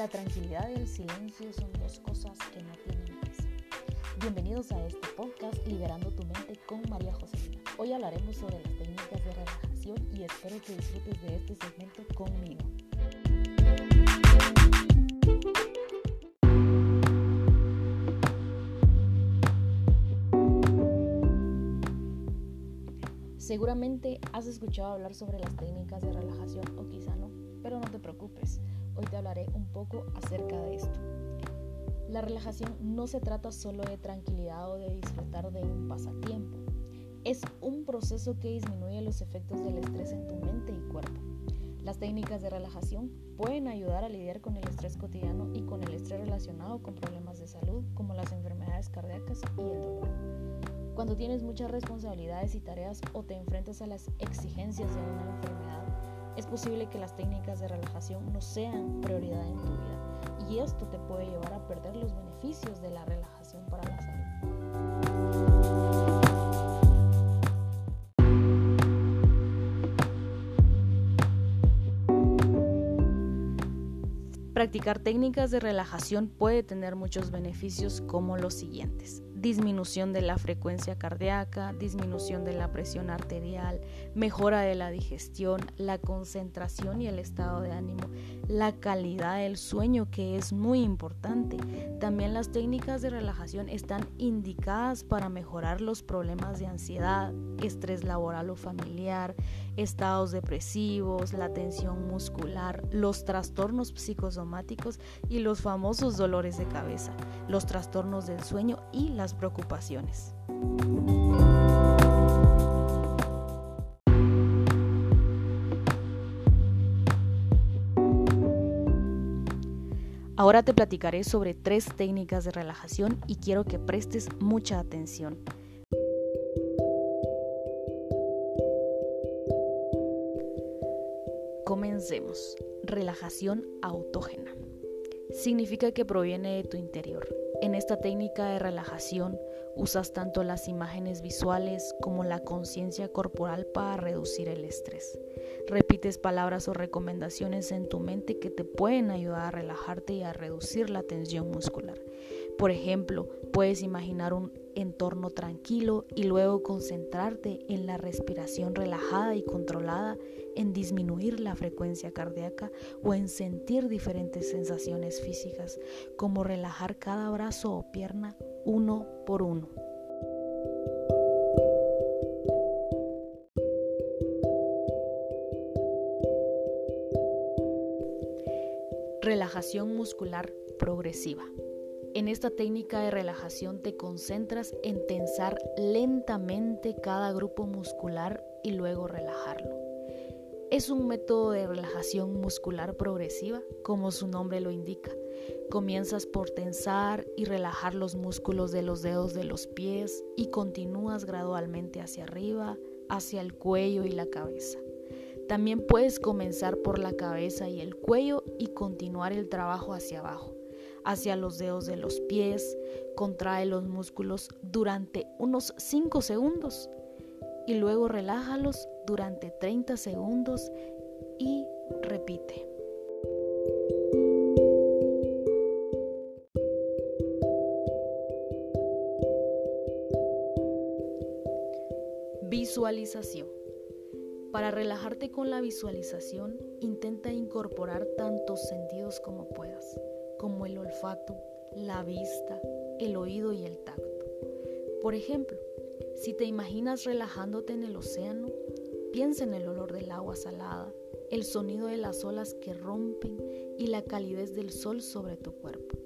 la tranquilidad y el silencio son dos cosas que no tienen peso. Bienvenidos a este podcast Liberando tu mente con María Josefina. Hoy hablaremos sobre las técnicas de relajación y espero que disfrutes de este segmento conmigo. Seguramente has escuchado hablar sobre las técnicas de relajación o quizá no, pero no te preocupes, hoy te hablaré un poco acerca de esto. La relajación no se trata solo de tranquilidad o de disfrutar de un pasatiempo, es un proceso que disminuye los efectos del estrés en tu mente y cuerpo. Las técnicas de relajación pueden ayudar a lidiar con el estrés cotidiano y con el estrés relacionado con problemas de salud como las enfermedades cardíacas y el dolor. Cuando tienes muchas responsabilidades y tareas o te enfrentas a las exigencias de posible que las técnicas de relajación no sean prioridad en tu vida y esto te puede llevar a perder los beneficios de la relajación para la salud. Practicar técnicas de relajación puede tener muchos beneficios como los siguientes disminución de la frecuencia cardíaca, disminución de la presión arterial, mejora de la digestión, la concentración y el estado de ánimo, la calidad del sueño que es muy importante. También las técnicas de relajación están indicadas para mejorar los problemas de ansiedad, estrés laboral o familiar, estados depresivos, la tensión muscular, los trastornos psicosomáticos y los famosos dolores de cabeza, los trastornos del sueño y las preocupaciones. Ahora te platicaré sobre tres técnicas de relajación y quiero que prestes mucha atención. Comencemos. Relajación autógena. Significa que proviene de tu interior en esta técnica de relajación usas tanto las imágenes visuales como la conciencia corporal para reducir el estrés. Repites palabras o recomendaciones en tu mente que te pueden ayudar a relajarte y a reducir la tensión muscular. Por ejemplo, puedes imaginar un entorno tranquilo y luego concentrarte en la respiración relajada y controlada, en disminuir la frecuencia cardíaca o en sentir diferentes sensaciones físicas, como relajar cada brazo o pierna uno por uno. Relajación muscular progresiva. En esta técnica de relajación te concentras en tensar lentamente cada grupo muscular y luego relajarlo. Es un método de relajación muscular progresiva, como su nombre lo indica. Comienzas por tensar y relajar los músculos de los dedos de los pies y continúas gradualmente hacia arriba, hacia el cuello y la cabeza. También puedes comenzar por la cabeza y el cuello y continuar el trabajo hacia abajo hacia los dedos de los pies, contrae los músculos durante unos 5 segundos y luego relájalos durante 30 segundos y repite. Visualización. Para relajarte con la visualización, intenta incorporar tantos sentidos como puedas como el olfato, la vista, el oído y el tacto. Por ejemplo, si te imaginas relajándote en el océano, piensa en el olor del agua salada, el sonido de las olas que rompen y la calidez del sol sobre tu cuerpo.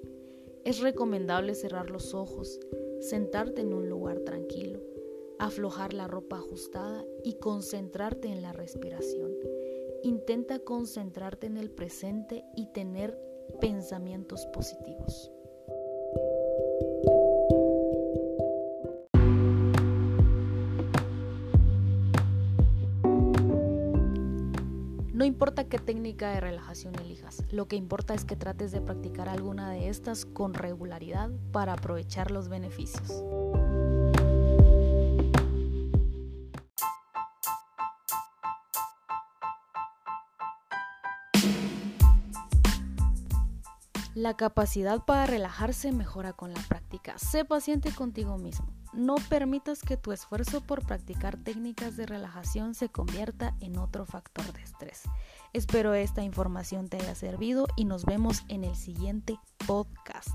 Es recomendable cerrar los ojos, sentarte en un lugar tranquilo, aflojar la ropa ajustada y concentrarte en la respiración. Intenta concentrarte en el presente y tener pensamientos positivos. No importa qué técnica de relajación elijas, lo que importa es que trates de practicar alguna de estas con regularidad para aprovechar los beneficios. La capacidad para relajarse mejora con la práctica. Sé paciente contigo mismo. No permitas que tu esfuerzo por practicar técnicas de relajación se convierta en otro factor de estrés. Espero esta información te haya servido y nos vemos en el siguiente podcast.